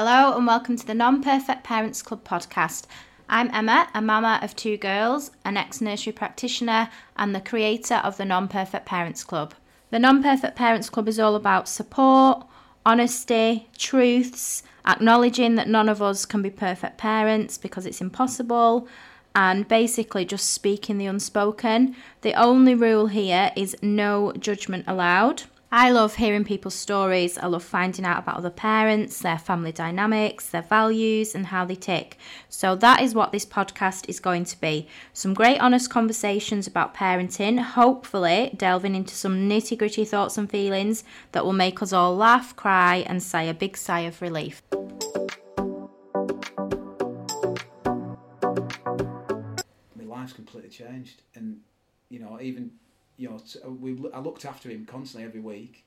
Hello and welcome to the Non Perfect Parents Club podcast. I'm Emma, a mama of two girls, an ex nursery practitioner, and the creator of the Non Perfect Parents Club. The Non Perfect Parents Club is all about support, honesty, truths, acknowledging that none of us can be perfect parents because it's impossible, and basically just speaking the unspoken. The only rule here is no judgment allowed. I love hearing people's stories. I love finding out about other parents, their family dynamics, their values, and how they tick. So, that is what this podcast is going to be some great, honest conversations about parenting, hopefully, delving into some nitty gritty thoughts and feelings that will make us all laugh, cry, and sigh a big sigh of relief. my life's completely changed and you know even you know t- uh, we I looked after him constantly every week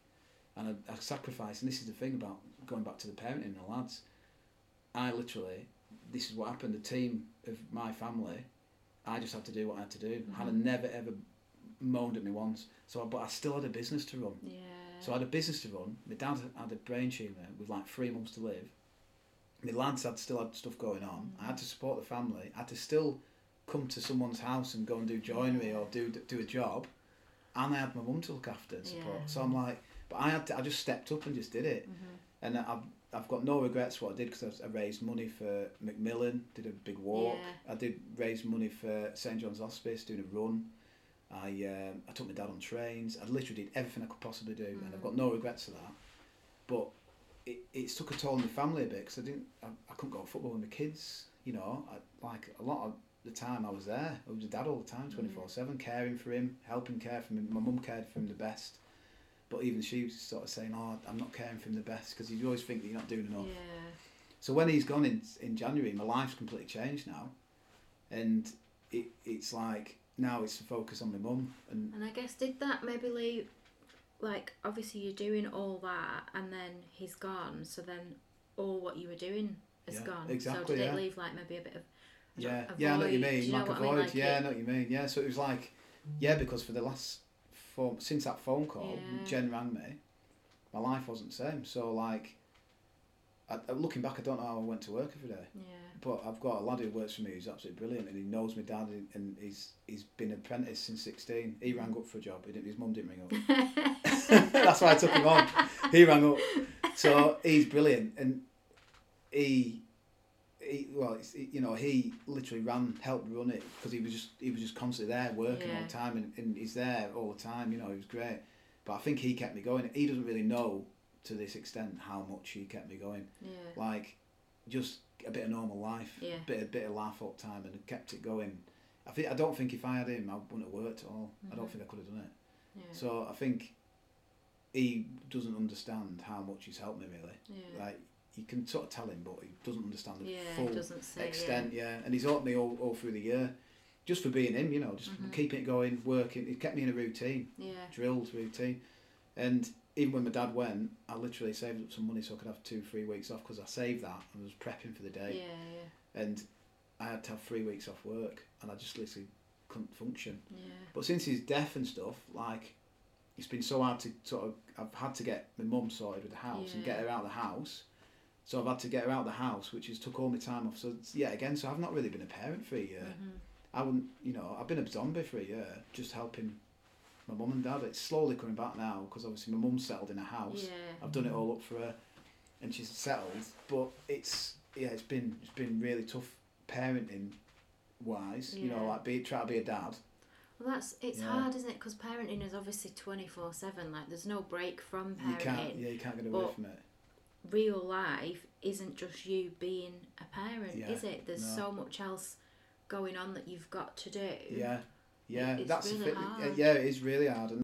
and I, I sacrificed and this is the thing about going back to the parenting the lads I literally this is what happened the team of my family I just had to do what I had to do mm-hmm. Hannah never ever moaned at me once so I, but I still had a business to run Yeah. so I had a business to run. My dad had a brain tumour with like three months to live. My lads had still had stuff going on. I had to mm-hmm. support the family. I had to still come to someone's house and go and do joinery or do do a job. And I had my mum to look after and support. Yeah. So I'm like, but I had to, I just stepped up and just did it. And I've I've got no regrets what I did because I, I raised money for Macmillan, did a big walk. Yeah. I did raise money for St John's Hospice, doing a run. I um, I took my dad on trains. I literally did everything I could possibly do, and I've got no regrets of that. But it, it took a toll on my family a bit because I didn't I, I couldn't go to football with my kids. You know, I, like a lot of the time I was there. I was a dad all the time, mm. twenty four seven, caring for him, helping care for him. My mum cared for him the best. But even she was sort of saying, "Oh, I'm not caring for him the best," because you always think that you're not doing enough. Yeah. So when he's gone in in January, my life's completely changed now, and it it's like now it's to focus on my mum and And I guess did that maybe leave, like obviously you're doing all that and then he's gone, so then all what you were doing is Yeah, gone. so did yeah. it leave like maybe a bit of yeah yeah I know what you mean you know like what a I mean? void Like yeah it- I know what you mean yeah so it was like yeah because for the last phone since that phone call Yeah. Jen rang me my life wasn't the same so like I, looking back I don't know how I went to work every day Yeah. but I've got a lad who works for me who's absolutely brilliant and he knows my dad and- and he's he's been an apprentice since 16 he rang up for a job he didn't, his mum didn't ring up That's why I took him on. He rang up. So he's brilliant, and he, he well, it's, you know, he literally ran, helped run it because he was just he was just constantly there working all the time, and, and he's there all the time. You know, he was great. But I think he kept me going. He doesn't really know to this extent how much he kept me going. Yeah. Like, just a bit of normal life, Yeah. bit a bit of laugh all the time, and kept it going. I think I don't think if I had him, I wouldn't have worked at all. I don't Mhm. think I could have done it. Yeah. So I think he doesn't understand how much he's helped me really. yeah. Like you can sort of tell him, but he doesn't understand the yeah, full say extent. Yeah. and he's helped me all, all through the year, just for being him. You know, just Mhm. keeping it going, working. He kept me in a routine, Yeah. yeah. drills routine, and even when my dad went, I literally saved up some money so I could have two, three weeks off because I saved that and was prepping for the day, yeah, and I had to have three weeks off work, and I just literally couldn't function. yeah. But since he's deaf and stuff, like it's been so hard to sort of I've had to get my mum sorted with the house and get her out of the house. So I've had to get her out of the house, which has took all my time off. So yeah, again, so I've not really been a parent for a year. Mhm. I wouldn't, you know, I've been a zombie for a year, just helping my mum and dad. It's slowly coming back now because obviously my mum's settled in a house. Yeah. I've done it all up for her, and she's settled. But it's yeah, it's been it's been really tough parenting wise. You know, like be try to be a dad. Well, that's it's Yeah. hard, isn't it? Because parenting is obviously twenty four seven. Like, there's no break from parenting. You can't, yeah, you can't get away but- from it. Real life isn't just you being a parent, Yeah, is it? There's no. so much else going on that you've got to do. Yeah, yeah, It's that's really hard. Yeah, it is really hard, and